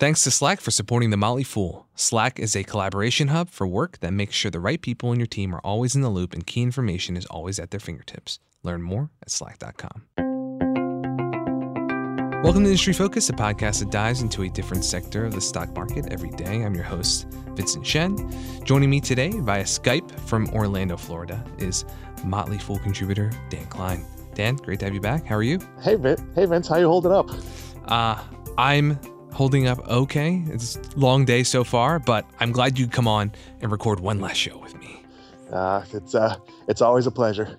Thanks to Slack for supporting The Motley Fool. Slack is a collaboration hub for work that makes sure the right people in your team are always in the loop and key information is always at their fingertips. Learn more at slack.com. Welcome to Industry Focus, a podcast that dives into a different sector of the stock market every day. I'm your host, Vincent Shen. Joining me today via Skype from Orlando, Florida, is Motley Fool contributor Dan Kline. Dan, great to have you back. How are you? Hey, Vince. Hey, Vince. How you holding up? Uh, I'm holding up okay. It's a long day so far, but I'm glad you come on and record one last show with me. Uh, it's uh, it's always a pleasure.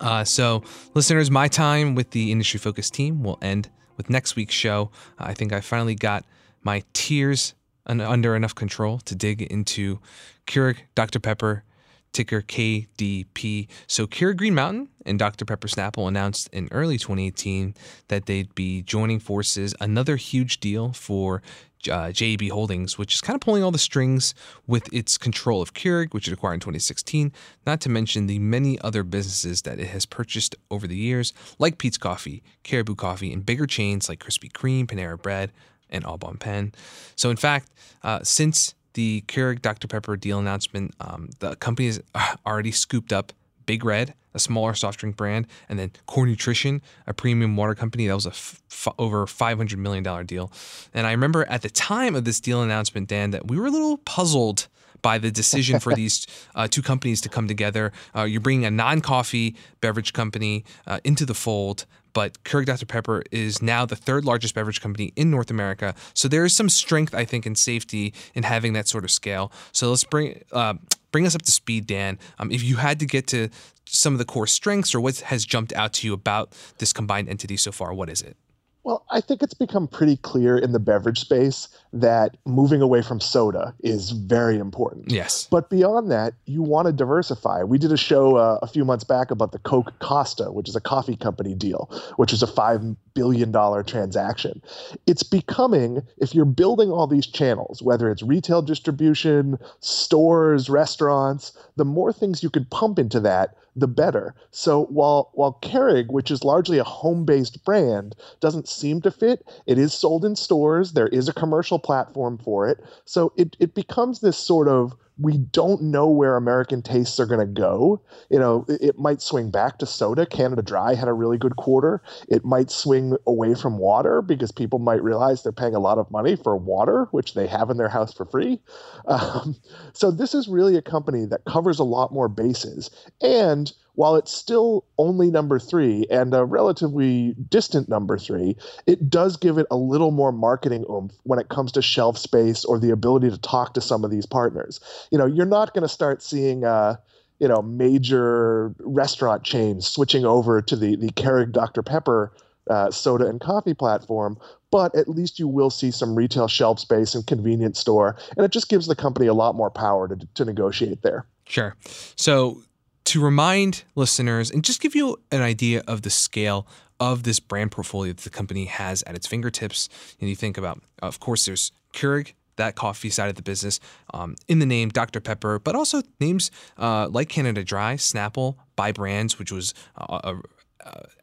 Uh, so, listeners, my time with the industry focused team will end with next week's show. I think I finally got my tears under enough control to dig into Keurig, Dr. Pepper, ticker KDP. So Keurig Green Mountain and Dr. Pepper Snapple announced in early 2018 that they'd be joining forces. Another huge deal for uh, Holdings, which is kind of pulling all the strings with its control of Keurig, which it acquired in 2016, not to mention the many other businesses that it has purchased over the years, like Peet's Coffee, Caribou Coffee, and bigger chains like Krispy Kreme, Panera Bread, and Au Bon Pain. So, in fact, uh, since the Keurig Dr. Pepper deal announcement, um, the company has already scooped up Big Red, a smaller soft drink brand, and then Core Nutrition, a premium water company. That was a f- over $500 million deal. And I remember at the time of this deal announcement, Dan, that we were a little puzzled by the decision for these uh, two companies to come together. Uh, you're bringing a non coffee beverage company uh, into the fold but Keurig Dr. Pepper is now the third largest beverage company in North America. So there is some strength, I think, in safety in having that sort of scale. So let's bring uh, bring us up to speed, Dan. Um, if you had to get to some of the core strengths or what has jumped out to you about this combined entity so far, what is it? Well, I think it's become pretty clear in the beverage space that moving away from soda is very important. Yes. But beyond that, you want to diversify. We did a show uh, a few months back about the Coke Costa, which is a coffee company deal, which is a $5 billion transaction. It's becoming, if you're building all these channels, whether it's retail distribution, stores, restaurants, the more things you could pump into that, the better. So while while Keurig, which is largely a home-based brand, doesn't seem to fit, it is sold in stores. There is a commercial platform for it. So it it becomes this sort of we don't know where American tastes are going to go. You know, it, it, might swing back to soda. Canada Dry had a really good quarter. It might swing away from water because people might realize they're paying a lot of money for water, which they have in their house for free. Um, so this is really a company that covers a lot more bases. And while it's still only number three and a relatively distant number three, it does give it a little more marketing oomph when it comes to shelf space or the ability to talk to some of these partners. You know, you're not going to start seeing. Uh, you know, major restaurant chains switching over to the the Keurig Dr Pepper uh, soda and coffee platform, but at least you will see some retail shelf space and convenience store, and it just gives the company a lot more power to to negotiate there. Sure. So to remind listeners and just give you an idea of the scale of this brand portfolio that the company has at its fingertips. And you think about, of course, there's Keurig, that coffee side of the business, um, in the name Dr. Pepper, but also names uh, like Canada Dry, Snapple, Bai Brands, which was a, a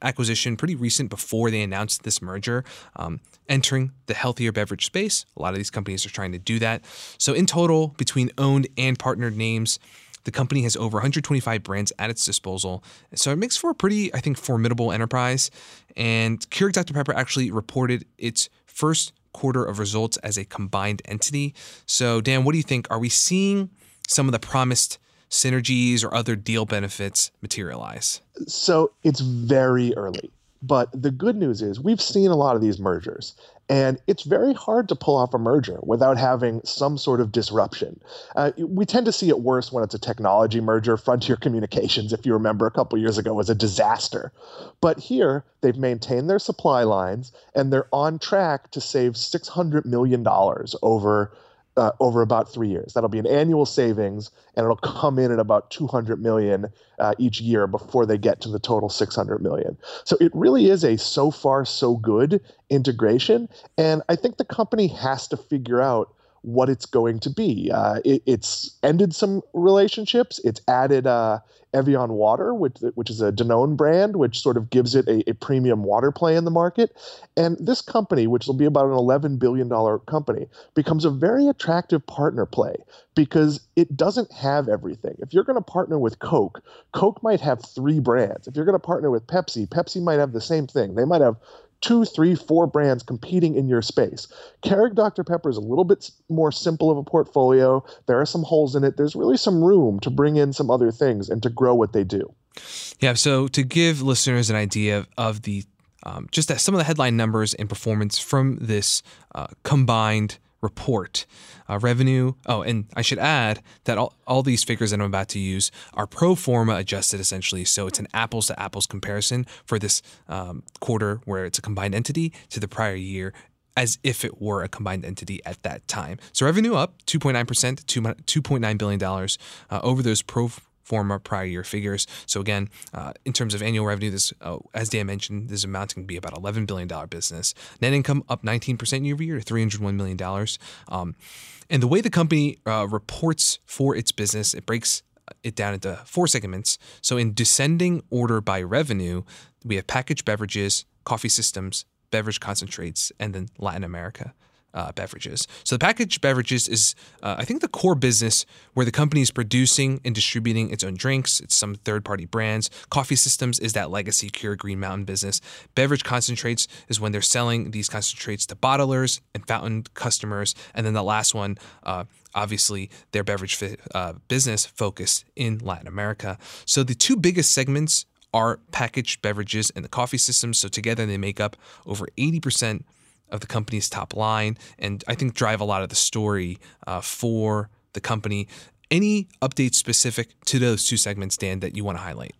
acquisition pretty recent before they announced this merger, um, entering the healthier beverage space. A lot of these companies are trying to do that. So, in total, between owned and partnered names, the company has over 125 brands at its disposal. So it makes for a pretty, I think, formidable enterprise. And Keurig Dr. Pepper actually reported its first quarter of results as a combined entity. So, Dan, what do you think? Are we seeing some of the promised synergies or other deal benefits materialize? So it's very early. But the good news is we've seen a lot of these mergers. And it's very hard to pull off a merger without having some sort of disruption. Uh, we tend to see it worse when it's a technology merger. Frontier Communications, if you remember a couple years ago, was a disaster. But here, they've maintained their supply lines and they're on track to save $600 million over uh, over about three years. That'll be an annual savings, and it'll come in at about 200 million uh, each year before they get to the total 600 million. So it really is a so far so good integration, and I think the company has to figure out what it's going to be. Uh, it, it's ended some relationships. It's added uh, Evian Water, which which is a Danone brand, which sort of gives it a, a, premium water play in the market. And this company, which will be about an eleven billion dollar company, becomes a very attractive partner play because it doesn't have everything. If you're going to partner with Coke, Coke might have three brands. If you're going to partner with Pepsi, Pepsi might have the same thing. They might have two, three, four brands competing in your space. Keurig Dr. Pepper is a little bit more simple of a portfolio. There are some holes in it. There's really some room to bring in some other things and to grow what they do. Yeah. So to give listeners an idea of the um, just some of the headline numbers and performance from this uh, combined report. Uh, revenue. Oh, and I should add that all, all these figures that I'm about to use are pro forma adjusted essentially. So it's an apples to apples comparison for this um, quarter where it's a combined entity to the prior year as if it were a combined entity at that time. So revenue up 2.9% to $2.9 billion uh, over those pro forma prior year figures. So again, uh, in terms of annual revenue, this, uh, as Dan mentioned, this is amounting to be about $11 billion business. Net income up 19% year over year to $301 million. Um, and the way the company uh, reports for its business, it breaks it down into four segments. So in descending order by revenue, we have packaged beverages, coffee systems, beverage concentrates, and then Latin America uh, beverages. So the packaged beverages is, uh, I think, the core business where the company is producing and distributing its own drinks. It's some third-party brands. Coffee systems is that legacy Keurig Green Mountain business. Beverage concentrates is when they're selling these concentrates to bottlers and fountain customers. And then the last one, uh, obviously, their beverage uh, business focused in Latin America. So the two biggest segments are packaged beverages and the coffee systems. So together they make up over 80% of the company's top line and I think drive a lot of the story uh, for the company. Any updates specific to those two segments, Dan, that you want to highlight?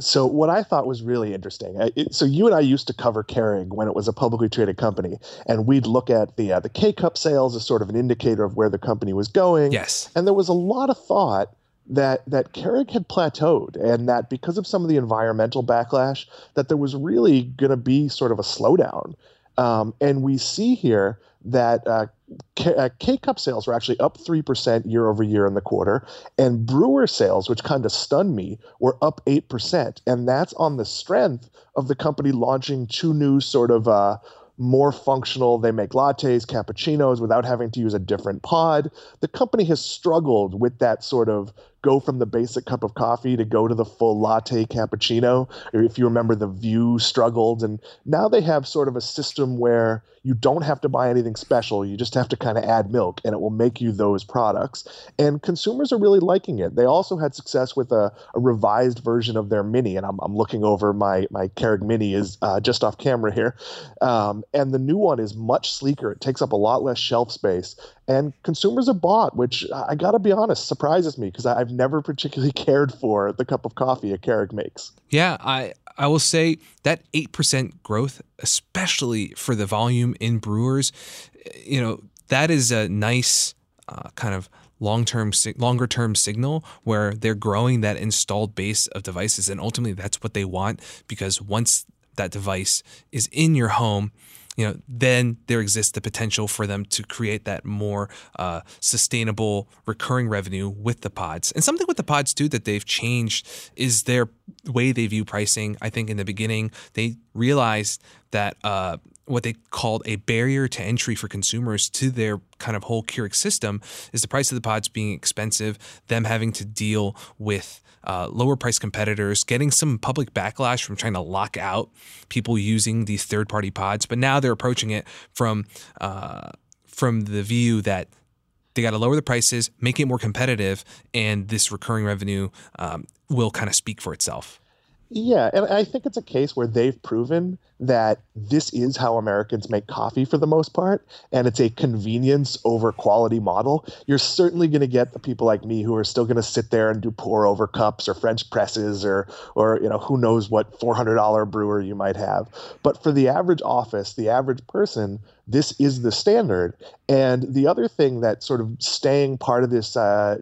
So what I thought was really interesting. It, so you and I used to cover Keurig when it was a publicly traded company, and we'd look at the uh, the K cup sales as sort of an indicator of where the company was going. Yes. And there was a lot of thought that that Keurig had plateaued, and that because of some of the environmental backlash, that there was really going to be sort of a slowdown. Um, and we see here that uh, K, uh, K cup sales were actually up 3% year over year in the quarter, and brewer sales, which kind of stunned me, were up 8%. And that's on the strength of the company launching two new sort of uh, more functional. They make lattes, cappuccinos without having to use a different pod. The company has struggled with that sort of go from the basic cup of coffee to go to the full latte cappuccino. If you remember, the Vue struggled, and now they have sort of a system where you don't have to buy anything special. You just have to kind of add milk, and it will make you those products. And consumers are really liking it. They also had success with a, a revised version of their Mini, and I'm, I'm looking over my my Keurig Mini is uh, just off camera here, um, and the new one is much sleeker. It takes up a lot less shelf space, and consumers have bought, which I got to be honest surprises me because I've never particularly cared for the cup of coffee a Keurig makes. Yeah, I I will say that eight percent growth, especially for the volume in brewers, you know that is a nice uh, kind of long-term longer term signal where they're growing that installed base of devices and ultimately that's what they want because once that device is in your home you know, then there exists the potential for them to create that more uh, sustainable recurring revenue with the pods. And something with the pods too that they've changed is their way they view pricing. I think in the beginning they realized that uh, what they called a barrier to entry for consumers to their kind of whole Keurig system is the price of the pods being expensive, them having to deal with uh, lower price competitors, getting some public backlash from trying to lock out people using these third party pods. But now they're approaching it from uh, from the view that they got to lower the prices, make it more competitive, and this recurring revenue um, will kind of speak for itself. Yeah, and I think it's a case where they've proven that this is how Americans make coffee for the most part, and it's a convenience over quality model. You're certainly going to get the people like me who are still going to sit there and do pour over cups or French presses or or you know who knows what $400 brewer you might have. But for the average office, the average person, this is the standard. And the other thing that sort of staying part of this uh,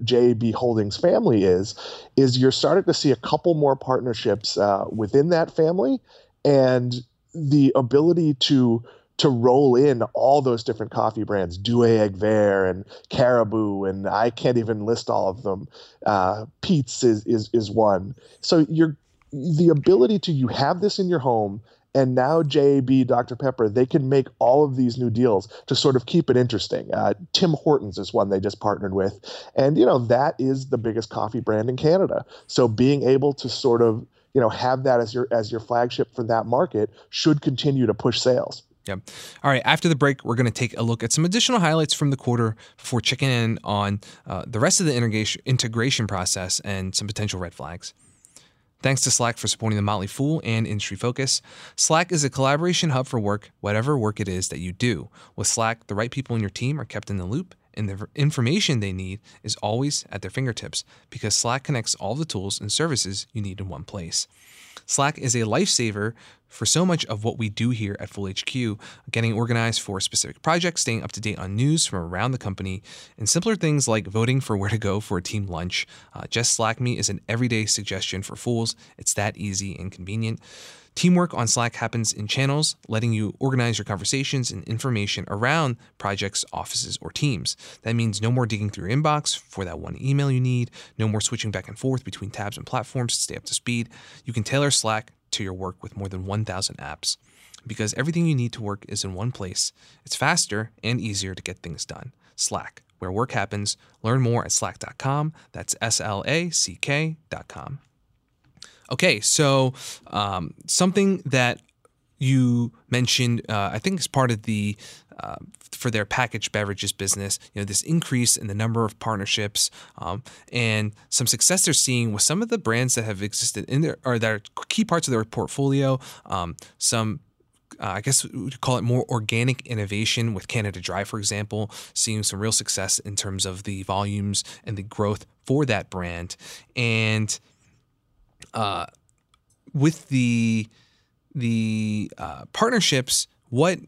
Holdings family is, is you're starting to see a couple more partnerships uh, within that family, and the ability to to roll in all those different coffee brands, Douai Vert and Caribou, and I can't even list all of them. Uh, Peet's is, is is one. So you're the ability to you have this in your home and now JAB, Dr. Pepper, they can make all of these new deals to sort of keep it interesting. Uh, Tim Hortons is one they just partnered with, and you know that is the biggest coffee brand in Canada. So being able to sort of you know have that as your as your flagship for that market should continue to push sales. Yep. All right. After the break, we're going to take a look at some additional highlights from the quarter before checking in on uh, the rest of the integration integration process and some potential red flags. Thanks to Slack for supporting the Motley Fool and Industry Focus. Slack is a collaboration hub for work, whatever work it is that you do. With Slack, the right people in your team are kept in the loop and the information they need is always at their fingertips because Slack connects all the tools and services you need in one place. Slack is a lifesaver for so much of what we do here at Fool HQ, getting organized for specific projects, staying up to date on news from around the company, and simpler things like voting for where to go for a team lunch. Uh, Just Slack Me is an everyday suggestion for fools. It's that easy and convenient. Teamwork on Slack happens in channels, letting you organize your conversations and information around projects, offices, or teams. That means no more digging through your inbox for that one email you need, no more switching back and forth between tabs and platforms to stay up to speed. You can tailor Slack to your work with more than 1,000 apps. Because everything you need to work is in one place, it's faster and easier to get things done. Slack, where work happens. Learn more at slack.com. That's S L A C K.com. Okay, so um, something that you mentioned, uh, I think, is part of the uh, for their packaged beverages business. You know, this increase in the number of partnerships um, and some success they're seeing with some of the brands that have existed in there or that are key parts of their portfolio. Um, some uh, I guess we call it more organic innovation with Canada Dry, for example, seeing some real success in terms of the volumes and the growth for that brand. And uh, with the the uh, partnerships, what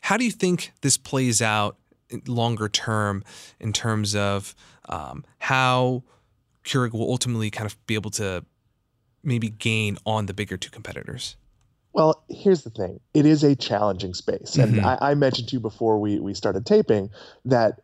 how do you think this plays out longer term in terms of um, how Keurig will ultimately kind of be able to maybe gain on the bigger two competitors? Well, here's the thing. It is a challenging space. And mm-hmm. I, I, mentioned to you before we, we started taping that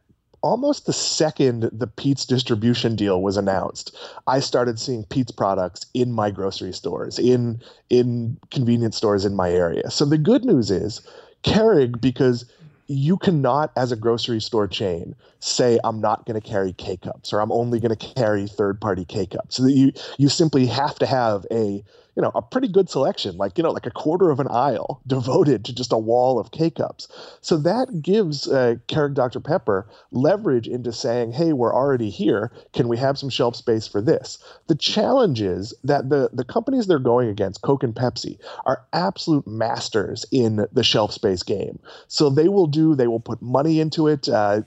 almost the second the Peet's distribution deal was announced, I started seeing Peet's products in my grocery stores, in in convenience stores in my area. So the good news is Keurig, because you cannot, as a grocery store chain, say I'm not going to carry K cups or I'm only going to carry third party K cups. So that you you simply have to have a you know, a pretty good selection, like, you know, like a quarter of an aisle devoted to just a wall of K cups. So that gives uh, Keurig Dr. Pepper leverage into saying, hey, we're already here. Can we have some shelf space for this? The challenge is that the, the companies they're going against, Coke and Pepsi, are absolute masters in the shelf space game. So they will do, they will put money into it. Uh,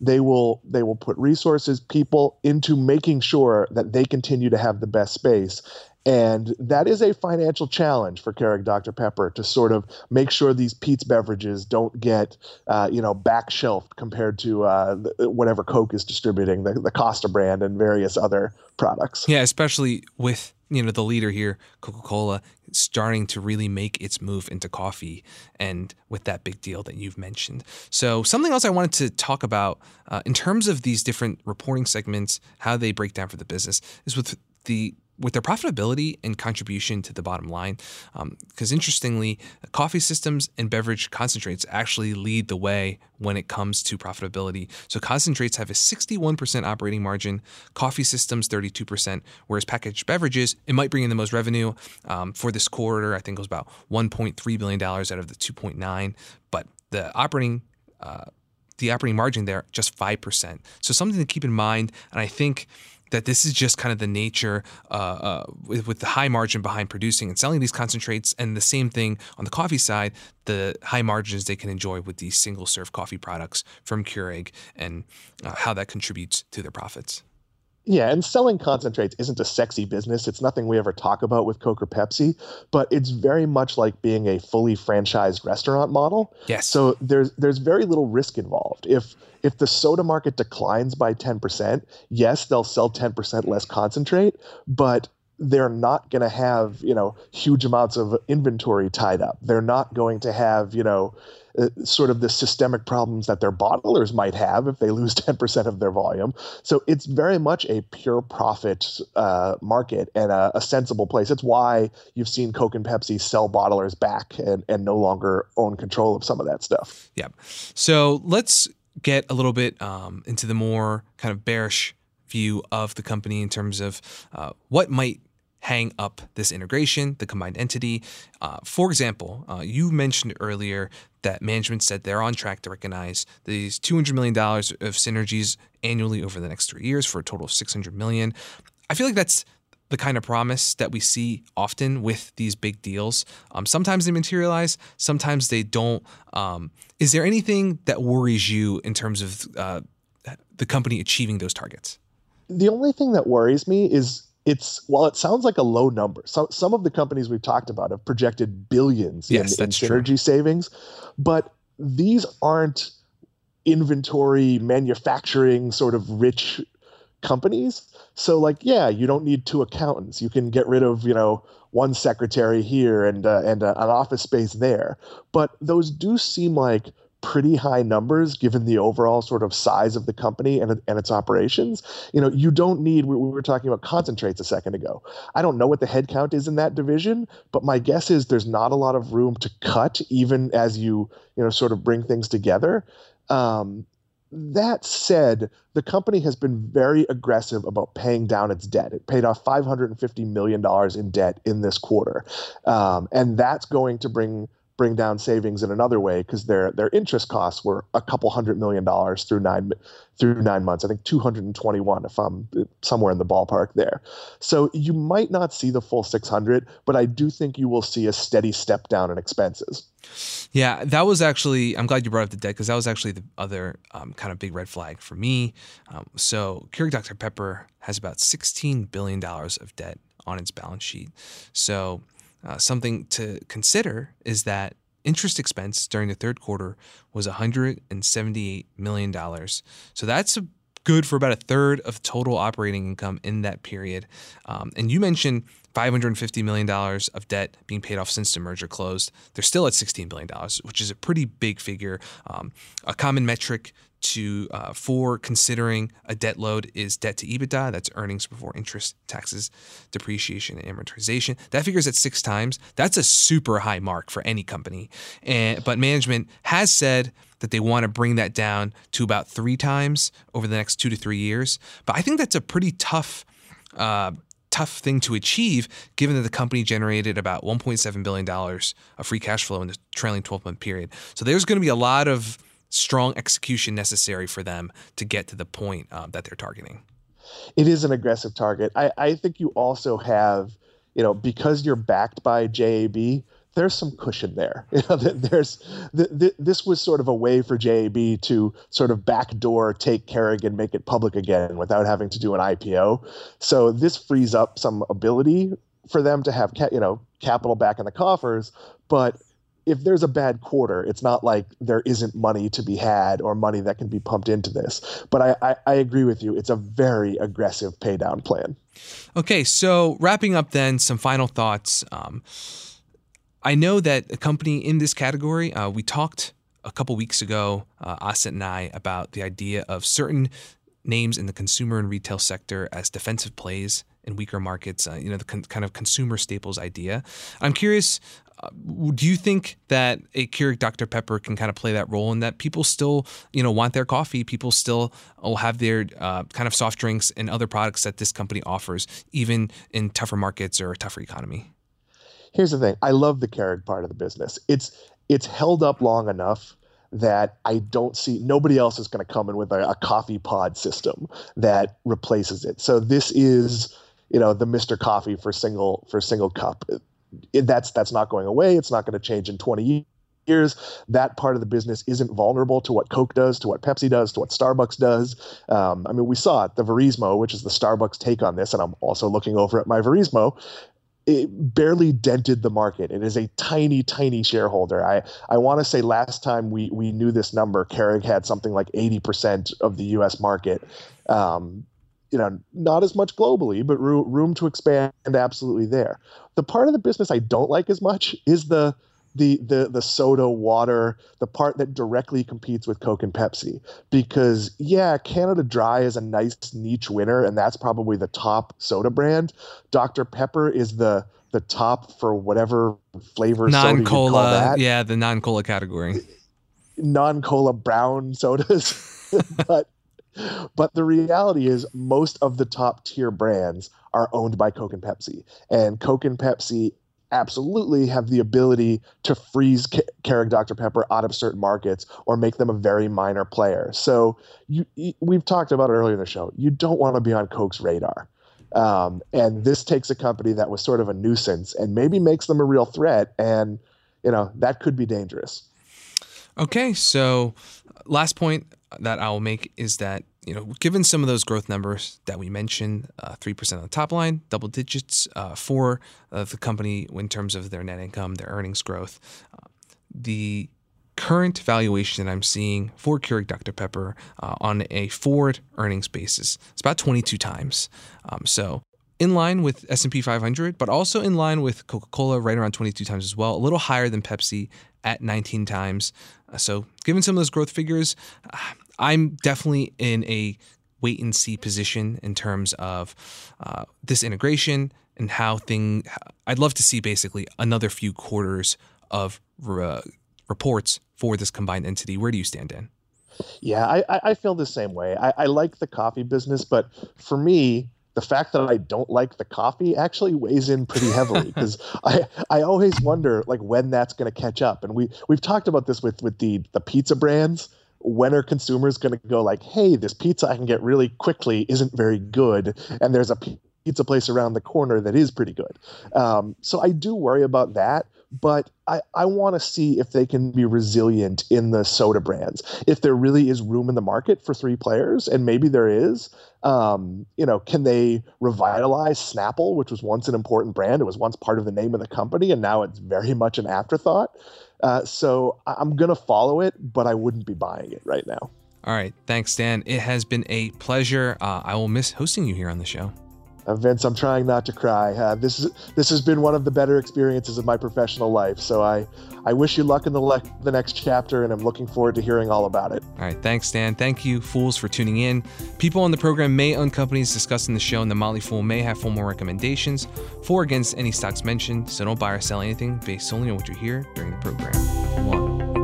they will they will put resources people into making sure that they continue to have the best space and that is a financial challenge for Keurig Dr. Pepper to sort of make sure these Peet's beverages don't get, uh, you know, back shelved compared to uh, whatever Coke is distributing, the, the Costa brand and various other products. Yeah, especially with, you know, the leader here, Coca Cola, starting to really make its move into coffee and with that big deal that you've mentioned. So, something else I wanted to talk about uh, in terms of these different reporting segments, how they break down for the business, is with the with their profitability and contribution to the bottom line. Because um, interestingly, coffee systems and beverage concentrates actually lead the way when it comes to profitability. So concentrates have a 61% operating margin, coffee systems 32%, whereas packaged beverages, it might bring in the most revenue. Um, for this quarter, I think it was about $1.3 billion out of the 2.9, but the operating uh, the operating margin there just 5%. So something to keep in mind. And I think that this is just kind of the nature uh, uh, with, with, the high margin behind producing and selling these concentrates, and the same thing on the coffee side, the high margins they can enjoy with these single serve coffee products from Keurig and uh, how that contributes to their profits. Yeah, and selling concentrates isn't a sexy business. It's nothing we ever talk about with Coke or Pepsi, but it's very much like being a fully franchised restaurant model. Yes. So there's there's very little risk involved. If if the soda market declines by 10%, yes, they'll sell 10% less concentrate, but they're not going to have you know huge amounts of inventory tied up they're not going to have you know uh, sort of the systemic problems that their bottlers might have if they lose 10% of their volume. So it's very much a pure profit uh, market and a, a, sensible place. It's why you've seen coke and pepsi sell bottlers back and, and no longer own control of some of that stuff. Yeah so let's get a little bit um, into the more kind of bearish view of the company in terms of uh, what might hang up this integration, the combined entity. Uh, for example, uh, you mentioned earlier that management said they're on track to recognize these $200 million of synergies annually over the next three years for a total of 600 million. I feel like that's the kind of promise that we see often with these big deals. Um, sometimes they materialize, sometimes they don't. Um, is there anything that worries you in terms of uh, the company achieving those targets? The only thing that worries me is it's while it sounds like a low number, some some of the companies we've talked about have projected billions yes, in, in synergy true. savings, but these aren't inventory manufacturing sort of rich companies. So like, yeah, you don't need two accountants. You can get rid of you know one secretary here and uh, and uh, an office space there. But those do seem like pretty high numbers given the overall sort of size of the company and, and its operations. You know, you don't need, we, we were talking about concentrates a second ago. I don't know what the headcount is in that division, but my guess is there's not a lot of room to cut even as you, you know, sort of bring things together. Um, that said, the company has been very aggressive about paying down its debt. It paid off $550 million in debt in this quarter. Um, and that's going to bring bring down savings in another way because their their interest costs were a couple hundred million dollars through nine through nine months. I think 221 if I'm somewhere in the ballpark there. So you might not see the full 600, but I do think you will see a steady step down in expenses. Yeah, that was actually. I'm glad you brought up the debt because that was actually the other um, kind of big red flag for me. Um, so Keurig Dr Pepper has about 16 billion dollars of debt on its balance sheet. So uh, something to consider is that interest expense during the third quarter was $178 million. So that's good for about a third of total operating income in that period. Um, and you mentioned $550 million of debt being paid off since the merger closed. They're still at $16 billion, which is a pretty big figure. Um, a common metric to uh, for considering a debt load is debt to EBITDA. That's earnings before interest, taxes, depreciation, and amortization. That figures at six times. That's a super high mark for any company. And but management has said that they want to bring that down to about three times over the next two to three years. But I think that's a pretty tough. Uh, tough thing to achieve given that the company generated about $1.7 billion of free cash flow in the trailing 12 month period. So there's going to be a lot of strong execution necessary for them to get to the point um, that they're targeting. It is an aggressive target. I, I think you also have, you know, because you're backed by JAB, there's some cushion there. You know, there's this was sort of a way for JAB to sort of backdoor take Keurig and make it public again without having to do an IPO. So this frees up some ability for them to have, you know, capital back in the coffers, but if there's a bad quarter, it's not like there isn't money to be had or money that can be pumped into this. But I, I, I agree with you. It's a very aggressive pay down plan. Okay, so wrapping up then, some final thoughts. Um, I know that a company in this category, uh, we talked a couple weeks ago, uh, and I, about the idea of certain names in the consumer and retail sector as defensive plays in weaker markets, uh, you know, the con- kind of consumer staples idea. I'm curious do you think that a Keurig Dr Pepper can kind of play that role in that people still, you know, want their coffee, people still will have their uh, kind of soft drinks and other products that this company offers, even in tougher markets or a tougher economy? Here's the thing: I love the Keurig part of the business. It's it's held up long enough that I don't see nobody else is going to come in with a, a coffee pod system that replaces it. So this is you know the Mr. Coffee for single for single cup that's that's not going away. It's not going to change in 20 years. That part of the business isn't vulnerable to what Coke does, to what Pepsi does, to what Starbucks does. Um, I mean, we saw it. The Verismo, which is the Starbucks take on this, and I'm also looking over at my Verismo. It barely dented the market. It is a tiny, tiny shareholder. I, I want to say last time we we knew this number, Keurig had something like 80% of the U.S. market. Um, you know, not as much globally, but room, room to expand absolutely there. The part of the business I don't like as much is the the the the soda water the part that directly competes with coke and pepsi. Because yeah canada dry is a nice niche winner and that's probably the top soda brand. Dr pepper is the the top for whatever flavor non-cola yeah the non-cola category. Non-cola brown sodas. But but the reality is most of the top tier brands are owned by coke and pepsi and coke and pepsi absolutely have the ability to freeze Keurig Dr Pepper out of certain markets or make them a very minor player. So you, you we've talked about it earlier in the show. You don't want to be on Coke's radar. Um, and this takes a company that was sort of a nuisance and maybe makes them a real threat. And, you know, that could be dangerous. Okay. So, last point that I will make is that you know, given some of those growth numbers that we mentioned, uh, three uh, percent on the top line, double digits uh, for uh, the company in terms of their net income, their earnings growth, uh, the current valuation that I'm seeing for Keurig Dr Pepper uh, on a forward earnings basis, it's about 22 times. Um, so in line with S&P 500, but also in line with Coca-Cola, right around 22 times as well, a little higher than Pepsi at 19 times. Uh, so, given some of those growth figures, uh, I'm definitely in a wait and see position in terms of uh, this integration and how thing. I'd love to see basically another few quarters of re- uh, reports for this combined entity. Where do you stand, Dan? Yeah, I, I feel the same way. I, I like the coffee business, but for me, the fact that I don't like the coffee actually weighs in pretty heavily because I I always wonder like when that's going to catch up. And we we've talked about this with with the the pizza brands when are consumers going to go like, hey, this pizza I can get really quickly isn't very good, and there's a pizza place around the corner that is pretty good. Um, so I do worry about that, but I, I want to see if they can be resilient in the soda brands. If there really is room in the market for three players, and maybe there is, um, you know, can they revitalize Snapple, which was once an important brand? It was once part of the name of the company, and now it's very much an afterthought. Uh, so I'm going to follow it, but I wouldn't be buying it right now. All right. Thanks, Dan. It has been a pleasure. Uh, I will miss hosting you here on the show. Uh, Vince, I'm trying not to cry. Uh, this is this has been one of the better experiences of my professional life. So I, I wish you luck in the le- the next chapter, and I'm looking forward to hearing all about it. All right, thanks, Dan. Thank you, fools, for tuning in. People on the program may own companies discussed in the show, and the Motley Fool may have formal recommendations for or against any stocks mentioned. So don't buy or sell anything based solely on what you hear during the program. One.